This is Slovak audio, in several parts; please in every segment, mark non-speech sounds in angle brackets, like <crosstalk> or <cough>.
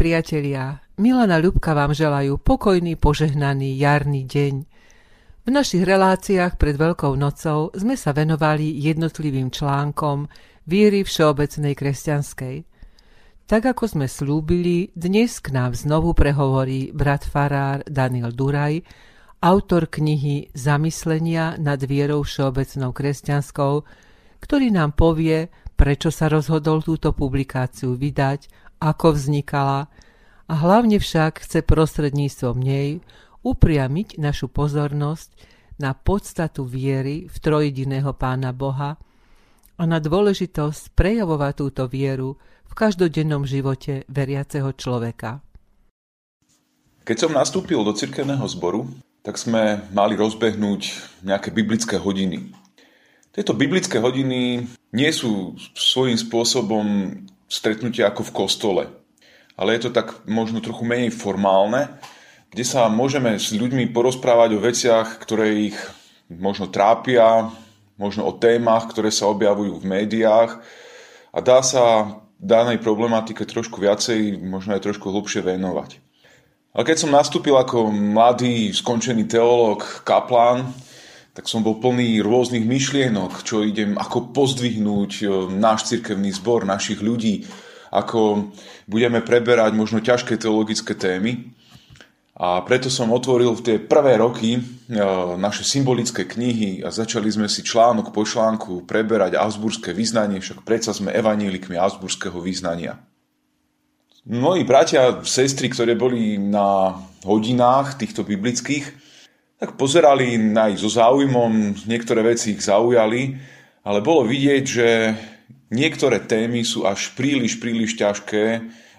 priatelia, Milana Ľubka vám želajú pokojný, požehnaný jarný deň. V našich reláciách pred Veľkou nocou sme sa venovali jednotlivým článkom viery všeobecnej kresťanskej. Tak ako sme slúbili, dnes k nám znovu prehovorí brat farár Daniel Duraj, autor knihy Zamyslenia nad vierou všeobecnou kresťanskou, ktorý nám povie, prečo sa rozhodol túto publikáciu vydať, ako vznikala a hlavne však chce prostredníctvom nej upriamiť našu pozornosť na podstatu viery v trojediného Pána Boha a na dôležitosť prejavovať túto vieru v každodennom živote veriaceho človeka. Keď som nastúpil do cirkevného zboru, tak sme mali rozbehnúť nejaké biblické hodiny. Tieto biblické hodiny nie sú svojím spôsobom stretnutia ako v kostole, ale je to tak možno trochu menej formálne, kde sa môžeme s ľuďmi porozprávať o veciach, ktoré ich možno trápia, možno o témach, ktoré sa objavujú v médiách a dá sa danej problematike trošku viacej, možno aj trošku hlbšie venovať. Ale keď som nastúpil ako mladý, skončený teológ, kaplán, tak som bol plný rôznych myšlienok, čo idem, ako pozdvihnúť e, náš cirkevný zbor, našich ľudí, ako budeme preberať možno ťažké teologické témy. A preto som otvoril v tie prvé roky e, naše symbolické knihy a začali sme si článok po článku preberať Augsburské vyznanie, však predsa sme evanílikmi Augsburského vyznania. Moji bratia, sestry, ktoré boli na hodinách týchto biblických, tak pozerali aj so záujmom, niektoré veci ich zaujali, ale bolo vidieť, že niektoré témy sú až príliš, príliš ťažké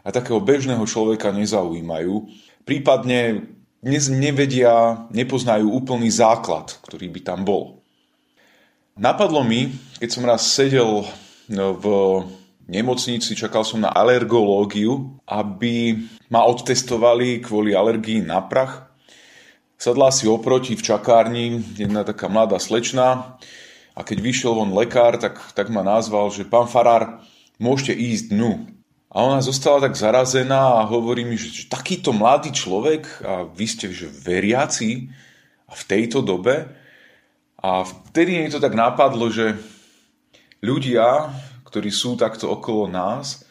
a takého bežného človeka nezaujímajú. Prípadne nevedia, nepoznajú úplný základ, ktorý by tam bol. Napadlo mi, keď som raz sedel no, v nemocnici, čakal som na alergológiu, aby ma odtestovali kvôli alergii na prach Sadla si oproti v čakárni jedna taká mladá slečna a keď vyšiel von lekár, tak, tak ma nazval, že pán Farár, môžete ísť dnu. A ona zostala tak zarazená a hovorí mi, že, že takýto mladý človek a vy ste že veriaci a v tejto dobe. A vtedy mi to tak napadlo, že ľudia, ktorí sú takto okolo nás,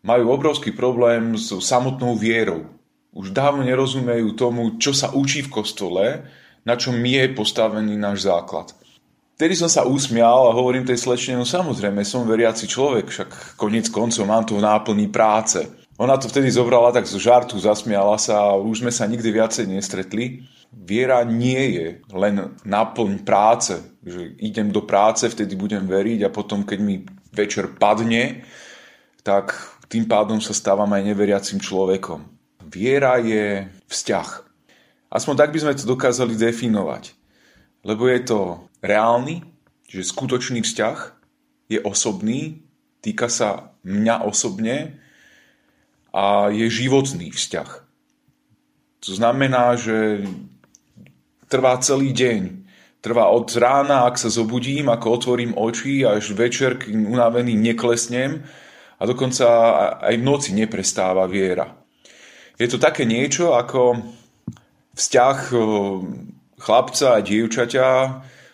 majú obrovský problém s samotnou vierou už dávno nerozumejú tomu, čo sa učí v kostole, na čom je postavený náš základ. Vtedy som sa usmial a hovorím tej slečne, no samozrejme, som veriaci človek, však konec koncov mám tu náplný práce. Ona to vtedy zobrala tak zo žartu, zasmiala sa a už sme sa nikdy viacej nestretli. Viera nie je len náplň práce, že idem do práce, vtedy budem veriť a potom, keď mi večer padne, tak tým pádom sa stávam aj neveriacim človekom. Viera je vzťah. Aspoň tak by sme to dokázali definovať. Lebo je to reálny, že skutočný vzťah je osobný, týka sa mňa osobne a je životný vzťah. To znamená, že trvá celý deň. Trvá od rána, ak sa zobudím, ako otvorím oči, až večer, kým unavený neklesnem a dokonca aj v noci neprestáva viera. Je to také niečo ako vzťah chlapca a dievčaťa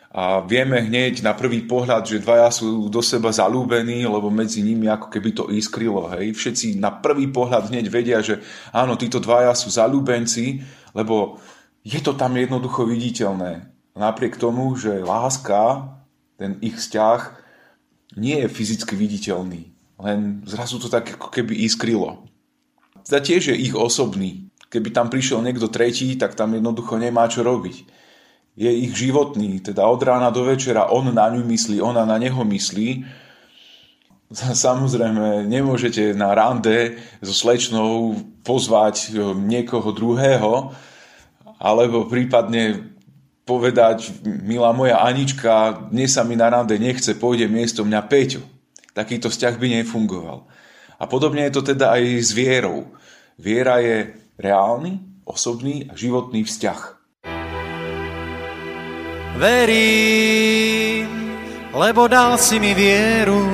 a vieme hneď na prvý pohľad, že dvaja sú do seba zalúbení, lebo medzi nimi ako keby to iskrylo. Hej. Všetci na prvý pohľad hneď vedia, že áno, títo dvaja sú zalúbenci, lebo je to tam jednoducho viditeľné. Napriek tomu, že láska, ten ich vzťah, nie je fyzicky viditeľný. Len zrazu to tak ako keby iskrylo teda tiež je ich osobný. Keby tam prišiel niekto tretí, tak tam jednoducho nemá čo robiť. Je ich životný, teda od rána do večera on na ňu myslí, ona na neho myslí. <laughs> Samozrejme, nemôžete na rande so slečnou pozvať niekoho druhého, alebo prípadne povedať, milá moja Anička, dnes sa mi na rande nechce, pôjde miesto mňa Peťo. Takýto vzťah by nefungoval. A podobne je to teda aj s vierou. Viera je reálny, osobný a životný vzťah. Verím, lebo dal si mi vieru,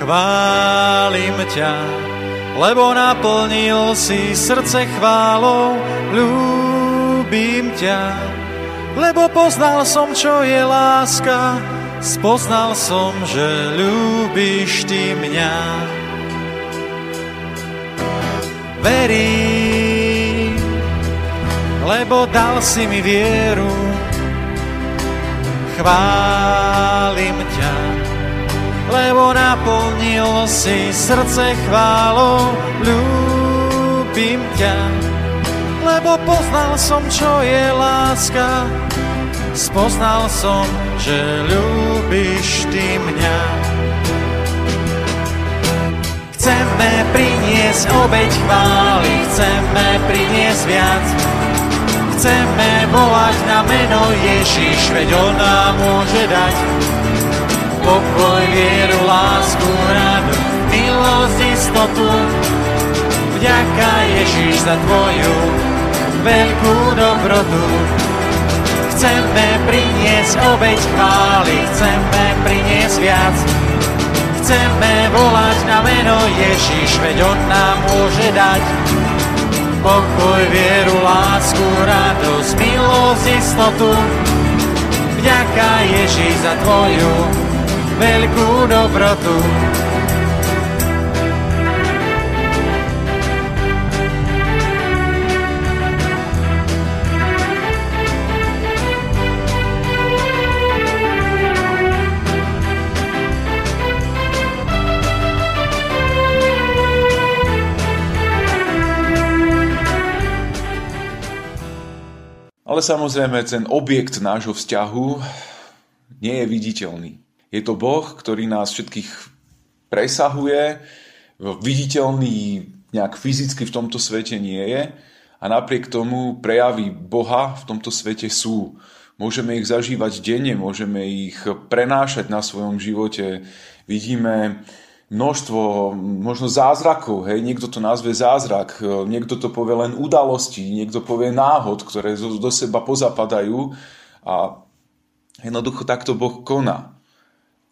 chválim ťa, lebo naplnil si srdce chválou, ľúbim ťa. Lebo poznal som, čo je láska, spoznal som, že ľúbiš ty mňa. Verím, lebo dal si mi vieru, chválim ťa, lebo naplnil si srdce chválou, ľúbim ťa, lebo poznal som, čo je láska, spoznal som, že ľúbiš ty mňa. Chceme priniesť obeď chvály, chceme priniesť viac, Chceme volať na meno Ježiš, veď On nám môže dať pokoj, vieru, lásku, radu, milosť, istotu. Vďaka Ježiš za Tvoju veľkú dobrotu. Chceme priniesť obeď chvály, chceme priniesť viac. Chceme volať na meno Ježiš, veď On nám môže dať pokoj, vieru, lásku, radosť, milosť, istotu. Vďaka Ježí za Tvoju veľkú dobrotu. Ale samozrejme ten objekt nášho vzťahu nie je viditeľný. Je to Boh, ktorý nás všetkých presahuje, viditeľný nejak fyzicky v tomto svete nie je a napriek tomu prejavy Boha v tomto svete sú. Môžeme ich zažívať denne, môžeme ich prenášať na svojom živote. Vidíme množstvo možno zázrakov, hej, niekto to nazve zázrak, niekto to povie len udalosti, niekto povie náhod, ktoré do seba pozapadajú a jednoducho takto Boh koná.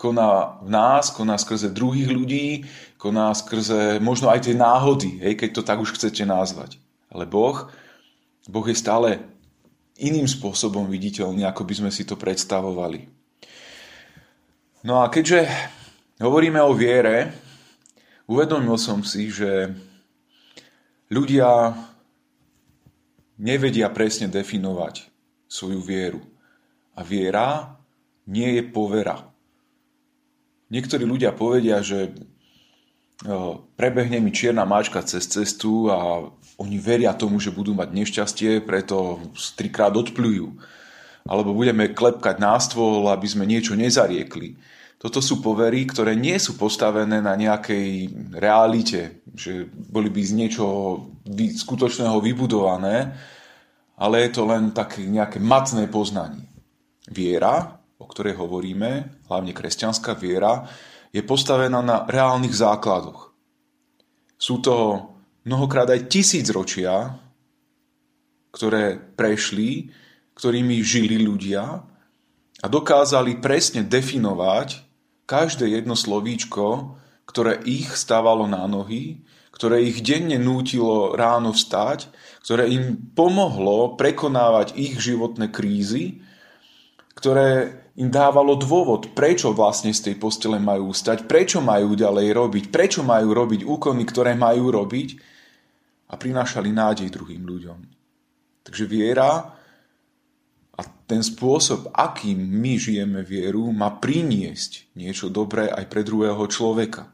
Koná v nás, koná skrze druhých ľudí, koná skrze možno aj tie náhody, hej, keď to tak už chcete nazvať. Ale Boh, Boh je stále iným spôsobom viditeľný, ako by sme si to predstavovali. No a keďže hovoríme o viere, uvedomil som si, že ľudia nevedia presne definovať svoju vieru. A viera nie je povera. Niektorí ľudia povedia, že prebehne mi čierna máčka cez cestu a oni veria tomu, že budú mať nešťastie, preto trikrát odplujú. Alebo budeme klepkať na stôl, aby sme niečo nezariekli. Toto sú povery, ktoré nie sú postavené na nejakej realite, že boli by z niečoho skutočného vybudované, ale je to len také nejaké matné poznanie. Viera, o ktorej hovoríme, hlavne kresťanská viera, je postavená na reálnych základoch. Sú to mnohokrát aj tisícročia, ktoré prešli, ktorými žili ľudia a dokázali presne definovať každé jedno slovíčko, ktoré ich stávalo na nohy, ktoré ich denne nútilo ráno vstať, ktoré im pomohlo prekonávať ich životné krízy, ktoré im dávalo dôvod, prečo vlastne z tej postele majú stať, prečo majú ďalej robiť, prečo majú robiť úkony, ktoré majú robiť a prinášali nádej druhým ľuďom. Takže viera ten spôsob, akým my žijeme vieru, má priniesť niečo dobré aj pre druhého človeka.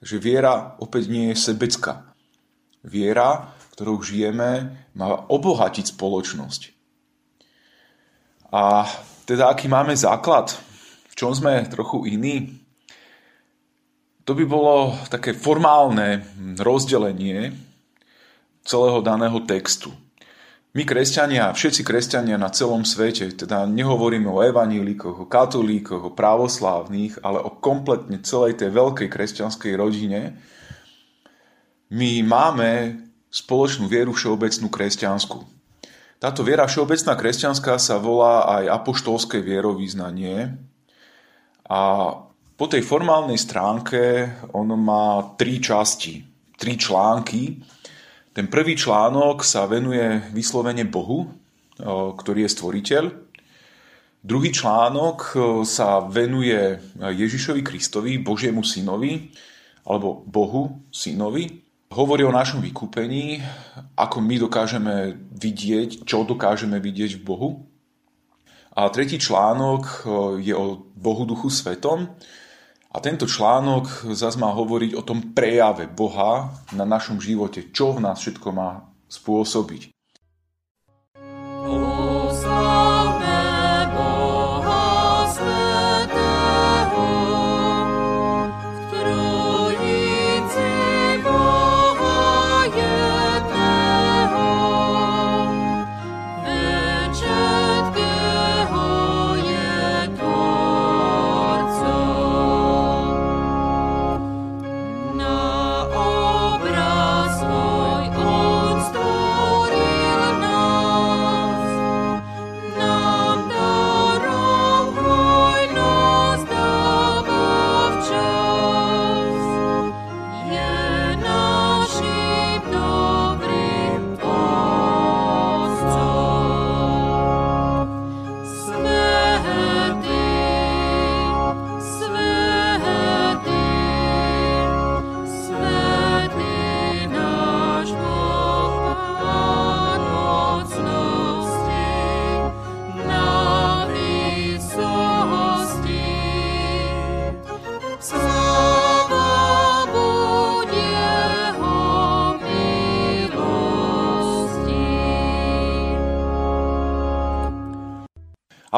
Takže viera opäť nie je sebecká. Viera, ktorou žijeme, má obohatiť spoločnosť. A teda aký máme základ, v čom sme trochu iní, to by bolo také formálne rozdelenie celého daného textu. My kresťania, všetci kresťania na celom svete, teda nehovoríme o evanílikoch, o katolíkoch, o právoslávnych, ale o kompletne celej tej veľkej kresťanskej rodine, my máme spoločnú vieru všeobecnú kresťanskú. Táto viera všeobecná kresťanská sa volá aj apoštolské vierovýznanie a po tej formálnej stránke ono má tri časti, tri články. Ten prvý článok sa venuje vyslovene Bohu, ktorý je stvoriteľ. Druhý článok sa venuje Ježišovi Kristovi, Božiemu synovi, alebo Bohu synovi. Hovorí o našom vykúpení, ako my dokážeme vidieť, čo dokážeme vidieť v Bohu. A tretí článok je o Bohu Duchu Svetom. A tento článok zase má hovoriť o tom prejave Boha na našom živote, čo v nás všetko má spôsobiť.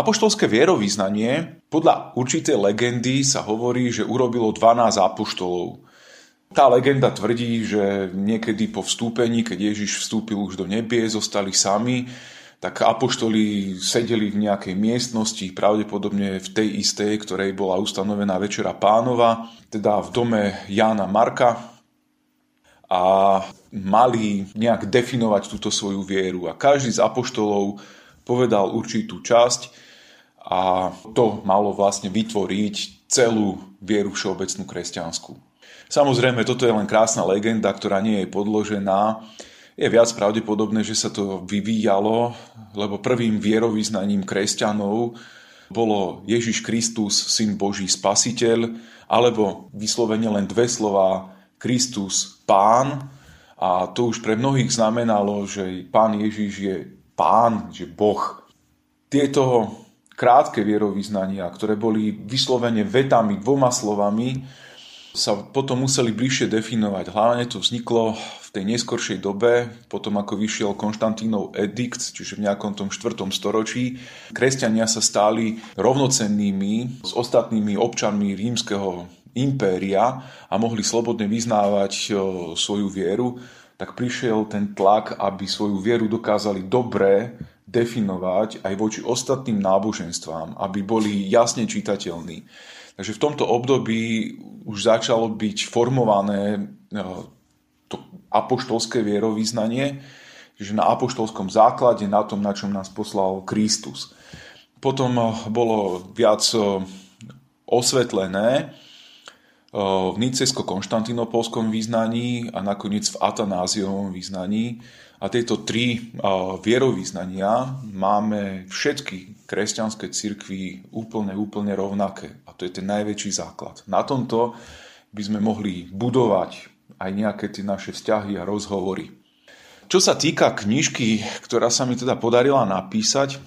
Apoštolské vierovýznanie podľa určitej legendy sa hovorí, že urobilo 12 apoštolov. Tá legenda tvrdí, že niekedy po vstúpení, keď Ježiš vstúpil už do nebie, zostali sami, tak apoštoli sedeli v nejakej miestnosti, pravdepodobne v tej istej, ktorej bola ustanovená Večera pánova, teda v dome Jána Marka a mali nejak definovať túto svoju vieru. A každý z apoštolov povedal určitú časť a to malo vlastne vytvoriť celú vieru všeobecnú kresťanskú. Samozrejme, toto je len krásna legenda, ktorá nie je podložená. Je viac pravdepodobné, že sa to vyvíjalo, lebo prvým vierovýznaním kresťanov bolo Ježiš Kristus, Syn Boží, Spasiteľ, alebo vyslovene len dve slova Kristus, Pán. A to už pre mnohých znamenalo, že Pán Ježiš je Pán, že Boh. Tieto krátke vierovýznania, ktoré boli vyslovene vetami, dvoma slovami, sa potom museli bližšie definovať. Hlavne to vzniklo v tej neskoršej dobe, potom ako vyšiel Konštantínov edikt, čiže v nejakom tom 4. storočí. Kresťania sa stáli rovnocennými s ostatnými občanmi rímskeho impéria a mohli slobodne vyznávať svoju vieru, tak prišiel ten tlak, aby svoju vieru dokázali dobre definovať aj voči ostatným náboženstvám, aby boli jasne čitateľní. Takže v tomto období už začalo byť formované e, to apoštolské vierovýznanie, že na apoštolskom základe, na tom, na čom nás poslal Kristus. Potom e, bolo viac e, osvetlené v nicejsko-konštantinopolskom význaní a nakoniec v atanáziovom význaní, a tieto tri vierovýznania máme všetky kresťanské cirkvy úplne, úplne rovnaké. A to je ten najväčší základ. Na tomto by sme mohli budovať aj nejaké tie naše vzťahy a rozhovory. Čo sa týka knižky, ktorá sa mi teda podarila napísať,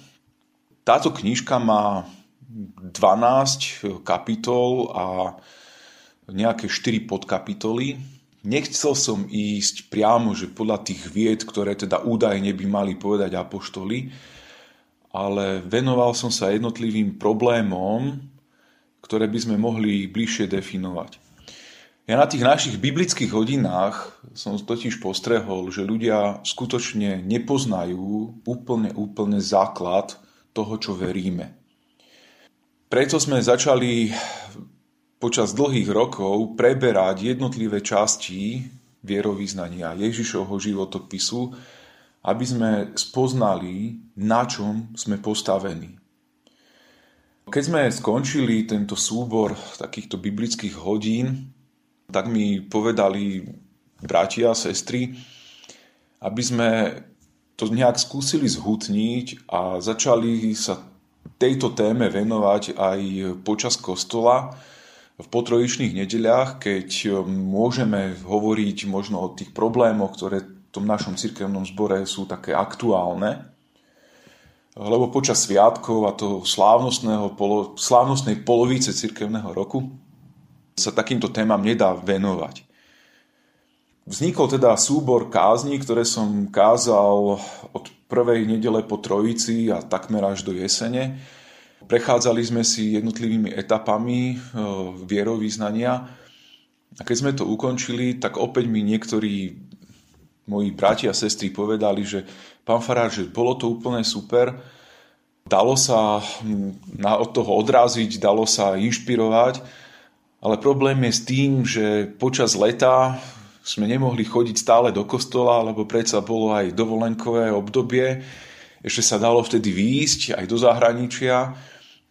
táto knižka má 12 kapitol a nejaké 4 podkapitoly Nechcel som ísť priamo, že podľa tých vied, ktoré teda údajne by mali povedať apoštoli, ale venoval som sa jednotlivým problémom, ktoré by sme mohli bližšie definovať. Ja na tých našich biblických hodinách som totiž postrehol, že ľudia skutočne nepoznajú úplne, úplne základ toho, čo veríme. Preto sme začali počas dlhých rokov preberať jednotlivé časti vierovýznania Ježišovho životopisu, aby sme spoznali, na čom sme postavení. Keď sme skončili tento súbor takýchto biblických hodín, tak mi povedali bratia a sestry, aby sme to nejak skúsili zhutniť a začali sa tejto téme venovať aj počas kostola v potrojičných nedeľách, keď môžeme hovoriť možno o tých problémoch, ktoré v tom našom cirkevnom zbore sú také aktuálne. Lebo počas sviatkov a to slávnostného, polo, slávnostnej polovice cirkevného roku sa takýmto témam nedá venovať. Vznikol teda súbor kázni, ktoré som kázal od prvej nedele po Trojici a takmer až do jesene. Prechádzali sme si jednotlivými etapami e, vierovýznania. A keď sme to ukončili, tak opäť mi niektorí moji bratia a sestry povedali, že pán Farár, že bolo to úplne super, dalo sa od toho odraziť, dalo sa inšpirovať, ale problém je s tým, že počas leta sme nemohli chodiť stále do kostola, lebo predsa bolo aj dovolenkové obdobie. Ešte sa dalo vtedy výjsť aj do zahraničia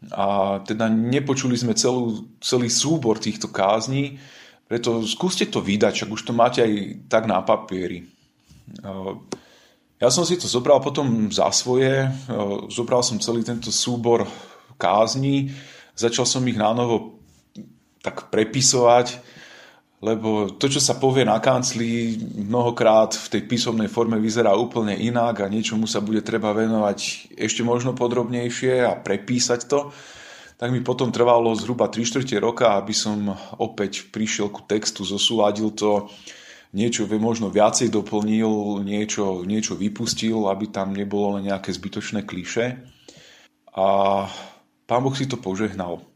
a teda nepočuli sme celú, celý súbor týchto kázní, preto skúste to vydať, čak už to máte aj tak na papieri. Ja som si to zobral potom za svoje, zobral som celý tento súbor kázní, začal som ich na novo tak prepisovať, lebo to, čo sa povie na kancli, mnohokrát v tej písomnej forme vyzerá úplne inak a niečomu sa bude treba venovať ešte možno podrobnejšie a prepísať to, tak mi potom trvalo zhruba 3 čtvrte roka, aby som opäť prišiel ku textu, zosúladil to, niečo možno viacej doplnil, niečo, niečo vypustil, aby tam nebolo len nejaké zbytočné kliše. A pán Boh si to požehnal.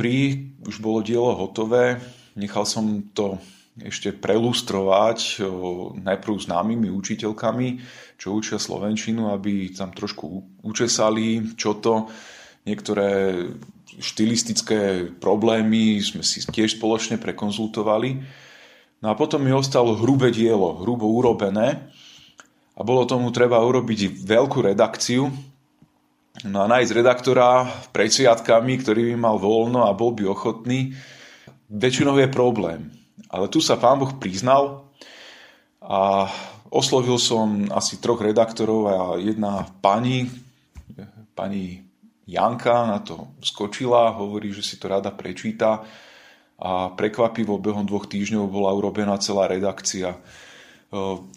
Novembri už bolo dielo hotové. Nechal som to ešte prelustrovať najprv známymi učiteľkami, čo učia Slovenčinu, aby tam trošku učesali, čo to. Niektoré štilistické problémy sme si tiež spoločne prekonzultovali. No a potom mi ostalo hrubé dielo, hrubo urobené a bolo tomu treba urobiť veľkú redakciu, No a nájsť redaktora pred sviatkami, ktorý by mal voľno a bol by ochotný, väčšinou je problém. Ale tu sa pán Boh priznal a oslovil som asi troch redaktorov a jedna pani, pani Janka na to skočila, hovorí, že si to rada prečíta a prekvapivo behom dvoch týždňov bola urobená celá redakcia.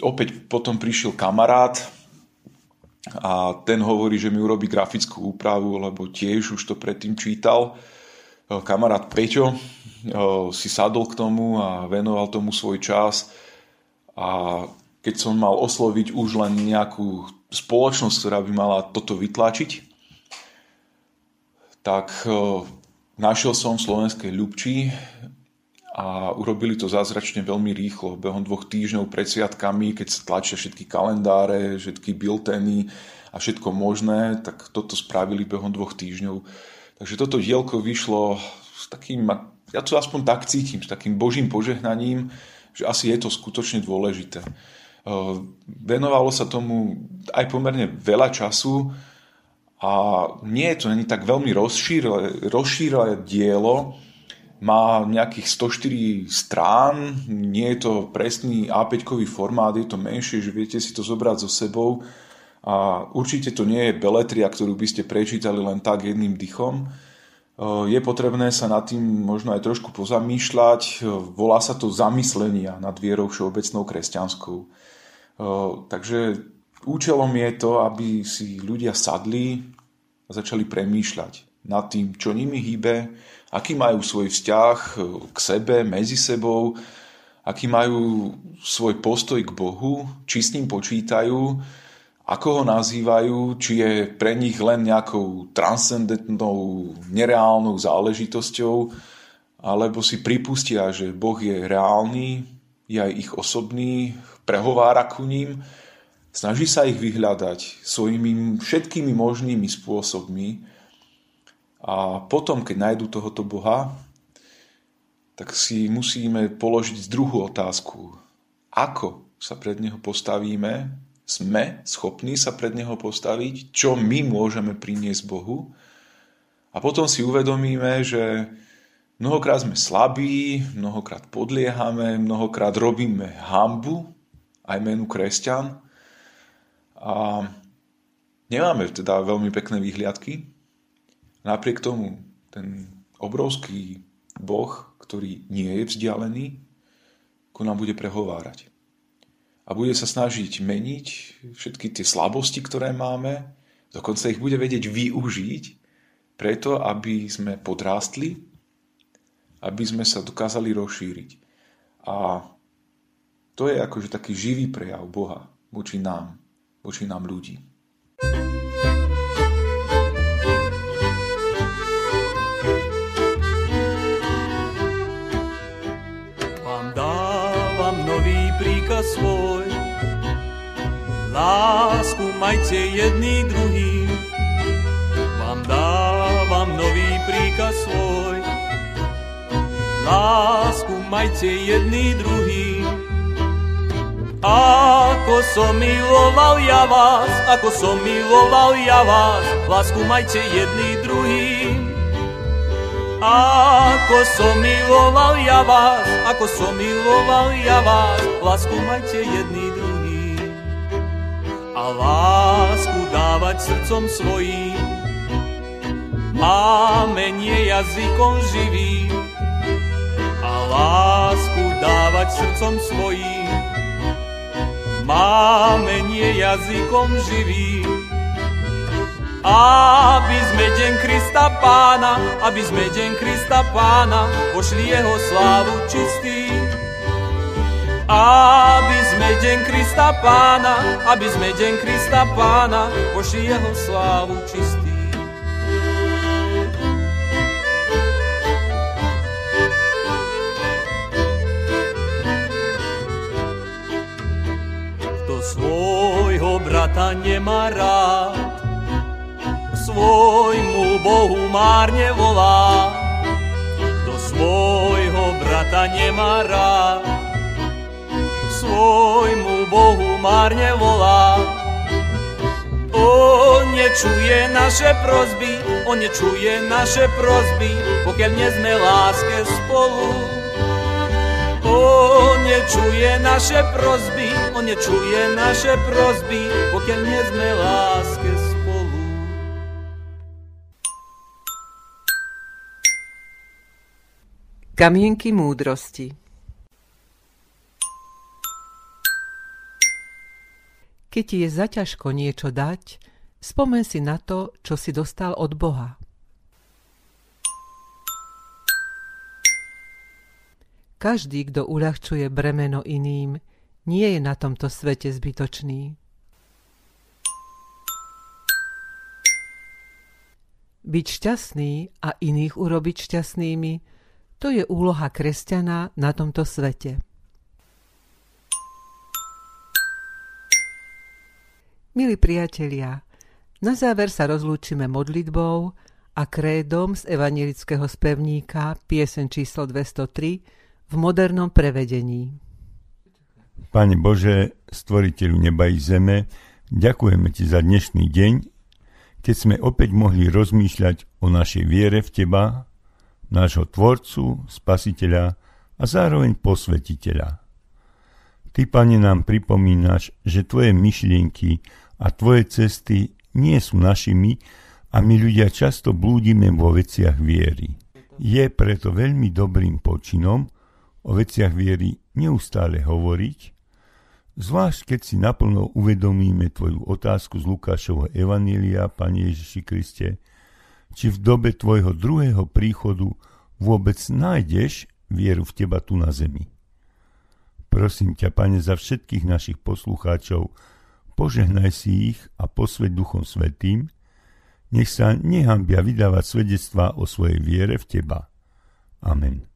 Opäť potom prišiel kamarát, a ten hovorí, že mi urobí grafickú úpravu, lebo tiež už to predtým čítal. E, kamarát Peťo e, si sadol k tomu a venoval tomu svoj čas a keď som mal osloviť už len nejakú spoločnosť, ktorá by mala toto vytlačiť, tak e, našiel som v slovenskej Ľubči a urobili to zázračne veľmi rýchlo. Behom dvoch týždňov pred sviatkami, keď sa tlačia všetky kalendáre, všetky bilteny a všetko možné, tak toto spravili behom dvoch týždňov. Takže toto dielko vyšlo s takým, ja to aspoň tak cítim, s takým božím požehnaním, že asi je to skutočne dôležité. Venovalo sa tomu aj pomerne veľa času a nie je to není tak veľmi rozšírele dielo, má nejakých 104 strán, nie je to presný A5-kový formát, je to menšie, že viete si to zobrať so sebou a určite to nie je beletria, ktorú by ste prečítali len tak jedným dychom. E, je potrebné sa nad tým možno aj trošku pozamýšľať, e, volá sa to zamyslenia nad vierou všeobecnou kresťanskou. E, takže účelom je to, aby si ľudia sadli a začali premýšľať nad tým, čo nimi hýbe, aký majú svoj vzťah eh, k sebe, medzi sebou, aký majú svoj postoj k Bohu, či s ním počítajú, ako ho nazývajú, či je pre nich len nejakou transcendentnou, nereálnou záležitosťou, alebo si pripustia, že Boh je reálny, je aj ich osobný, prehovára ku ním, snaží sa ich vyhľadať svojimi všetkými možnými spôsobmi, a potom, keď nájdu tohoto Boha, tak si musíme položiť druhú otázku. Ako sa pred Neho postavíme? Sme schopní sa pred Neho postaviť? Čo my môžeme priniesť Bohu? A potom si uvedomíme, že mnohokrát sme slabí, mnohokrát podliehame, mnohokrát robíme hambu, aj menu kresťan. A nemáme teda veľmi pekné výhliadky, Napriek tomu ten obrovský Boh, ktorý nie je vzdialený, ku nám bude prehovárať. A bude sa snažiť meniť všetky tie slabosti, ktoré máme, dokonca ich bude vedieť využiť, preto aby sme podrástli, aby sme sa dokázali rozšíriť. A to je akože taký živý prejav Boha voči nám, voči nám ľudí. Svoj. Lásku majte jedný druhý, vám dávam nový príkaz svoj. Lásku majte jedný druhý, ako som miloval ja vás, ako som miloval ja vás, lásku majte jedný druhý. Ako som miloval ja vás, ako som miloval ja vás, lásku majte jedný druhý. A lásku dávať srdcom svojím, máme nie jazykom živým. A lásku dávať srdcom svojím, máme nie jazykom živým aby sme deň Krista Pána, aby sme deň Krista Pána, pošli jeho slávu čistý. Aby sme deň Krista Pána, aby sme deň Krista Pána, pošli jeho slávu čistý. svojho brata nemá rád, Svojmu Bohu márne volá, do svojho brata nemá rád. Svojmu Bohu márne volá, on nečuje naše prozby, on nečuje naše prozby, pokiaľ nie sme láske spolu. On nečuje naše prozby, on nečuje naše prozby, pokiaľ nie sme láske Kamienky múdrosti Keď ti je zaťažko niečo dať, spomen si na to, čo si dostal od Boha. Každý, kto uľahčuje bremeno iným, nie je na tomto svete zbytočný. Byť šťastný a iných urobiť šťastnými, to je úloha kresťana na tomto svete. Milí priatelia, na záver sa rozlúčime modlitbou a krédom z evangelického spevníka piesen číslo 203 v modernom prevedení. Pane Bože, stvoriteľu neba i zeme, ďakujeme Ti za dnešný deň, keď sme opäť mohli rozmýšľať o našej viere v Teba, nášho Tvorcu, Spasiteľa a zároveň Posvetiteľa. Ty, Pane, nám pripomínaš, že Tvoje myšlienky a Tvoje cesty nie sú našimi a my ľudia často blúdime vo veciach viery. Je preto veľmi dobrým počinom, o veciach viery neustále hovoriť, zvlášť keď si naplno uvedomíme Tvoju otázku z Lukášovho Evanília, Pane Ježiši Kriste, či v dobe Tvojho druhého príchodu vôbec nájdeš vieru v Teba tu na zemi. Prosím ťa, Pane, za všetkých našich poslucháčov, požehnaj si ich a posveď Duchom Svetým, nech sa nehambia vydávať svedectvá o svojej viere v Teba. Amen.